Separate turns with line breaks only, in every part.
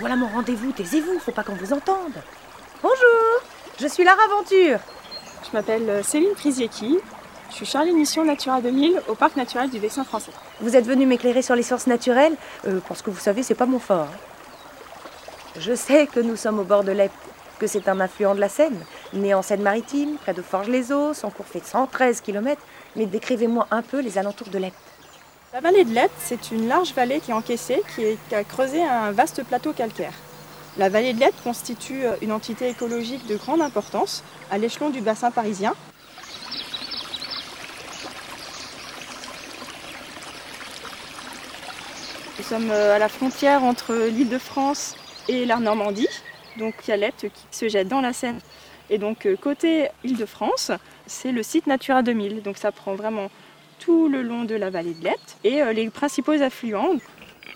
voilà mon rendez-vous, taisez-vous, faut pas qu'on vous entende. Bonjour, je suis Lara Aventure.
Je m'appelle euh, Céline Prisiecki. Je suis chargée mission Natura 2000 au Parc naturel du Vexin français.
Vous êtes venu m'éclairer sur les sciences naturelles euh, Parce que vous savez, c'est pas mon fort. hein. Je sais que nous sommes au bord de l'Epte, que c'est un affluent de la Seine, né en Seine-Maritime, près de Forges-les-Eaux, son cours fait 113 km. Mais décrivez-moi un peu les alentours de l'Epte.
La vallée de l'Epte, c'est une large vallée qui est encaissée, qui, a creusé un vaste plateau calcaire. La vallée de l'Epte constitue euh, une entité écologique de grande importance à l'échelon du bassin parisien. Nous sommes euh, à la frontière entre l'île de France et la Normandie. Donc il y a l'Epte qui se jette dans la Seine. Et donc euh, côté île de France, c'est le site Natura 2000. Donc ça prend vraiment tout le long de la vallée de l'Epte et euh, les principaux affluents.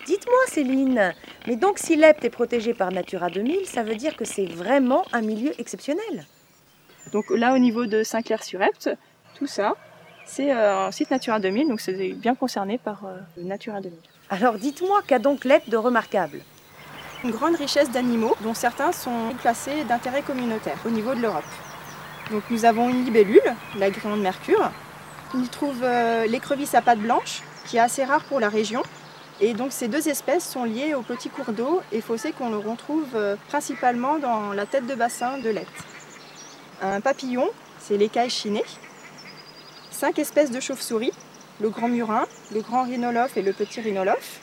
Dites-moi, Céline, mais donc si l'Epte est protégé par Natura 2000, ça veut dire que c'est vraiment un milieu exceptionnel?
Donc là au niveau de Saint-Clair-sur-Epte, tout ça, c'est euh, un site Natura 2000, donc c'est bien concerné par euh, Natura 2000.
Alors dites-moi qu'a donc l'Epte de remarquable?
Une grande richesse d'animaux, dont certains sont classés d'intérêt communautaire au niveau de l'Europe. Donc nous avons une libellule, la grillon de mercure. On y trouve euh, l'écrevisse à pattes blanches, qui est assez rare pour la région. Et donc ces deux espèces sont liées aux petits cours d'eau et fossés qu'on retrouve euh, principalement dans la tête de bassin de l'Epte. Un papillon, c'est l'écaille chinée. Cinq espèces de chauves-souris, le grand murin, le grand rhinolophe et le petit rhinolophe.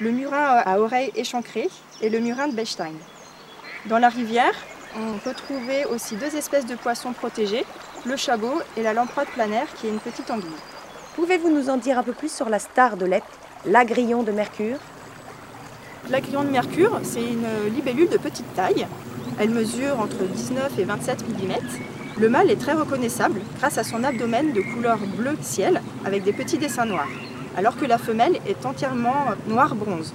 Le murin à oreilles échancrées et le murin de Bechstein. Dans la rivière, on peut trouver aussi deux espèces de poissons protégés, le chabot et la lamproie planaire qui est une petite anguille.
Pouvez-vous nous en dire un peu plus sur la star de l'Epte, l'agrillon de mercure?
L'agrillon de mercure, c'est une libellule de petite taille. Elle mesure entre 19 et 27 mm. Le mâle est très reconnaissable grâce à son abdomen de couleur bleu ciel avec des petits dessins noirs, alors que la femelle est entièrement noir bronze.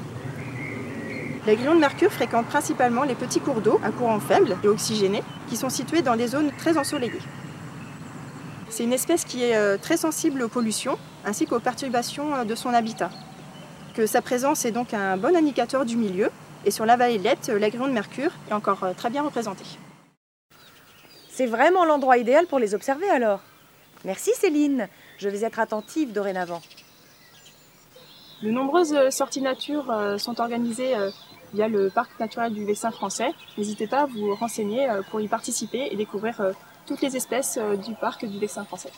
L'agrillon de mercure fréquente principalement les petits cours d'eau à courant faible et oxygénés qui sont situés dans des zones très ensoleillées. C'est une espèce qui est euh, très sensible aux pollutions ainsi qu'aux perturbations euh, de son habitat que sa présence est donc un bon indicateur du milieu. Et sur la vallée de l'Epte, l'agrillon de mercure est encore euh, très bien représenté.
C'est vraiment l'endroit idéal pour les observer alors. Merci Céline, je vais être attentive dorénavant.
De nombreuses euh, sorties nature euh, sont organisées euh, via le parc naturel du Vessin français. N'hésitez pas à vous renseigner euh, pour y participer et découvrir euh, toutes les espèces euh, du parc du Vessin français.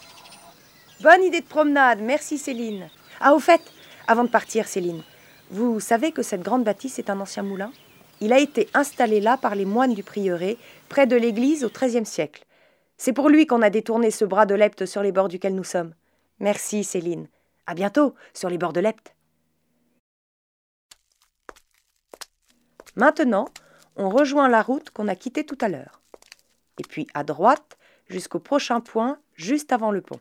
Bonne idée de promenade, merci Céline. Ah au fait, avant de partir Céline, vous savez que cette grande bâtisse est un ancien moulin? Il a été installé là par les moines du prieuré, près de l'église au XIIIe siècle. C'est pour lui qu'on a détourné ce bras de l'Epte sur les bords duquel nous sommes. Merci Céline. À bientôt sur les bords de l'Epte. Maintenant, on rejoint la route qu'on a quittée tout à l'heure. Et puis à droite jusqu'au prochain point, juste avant le pont.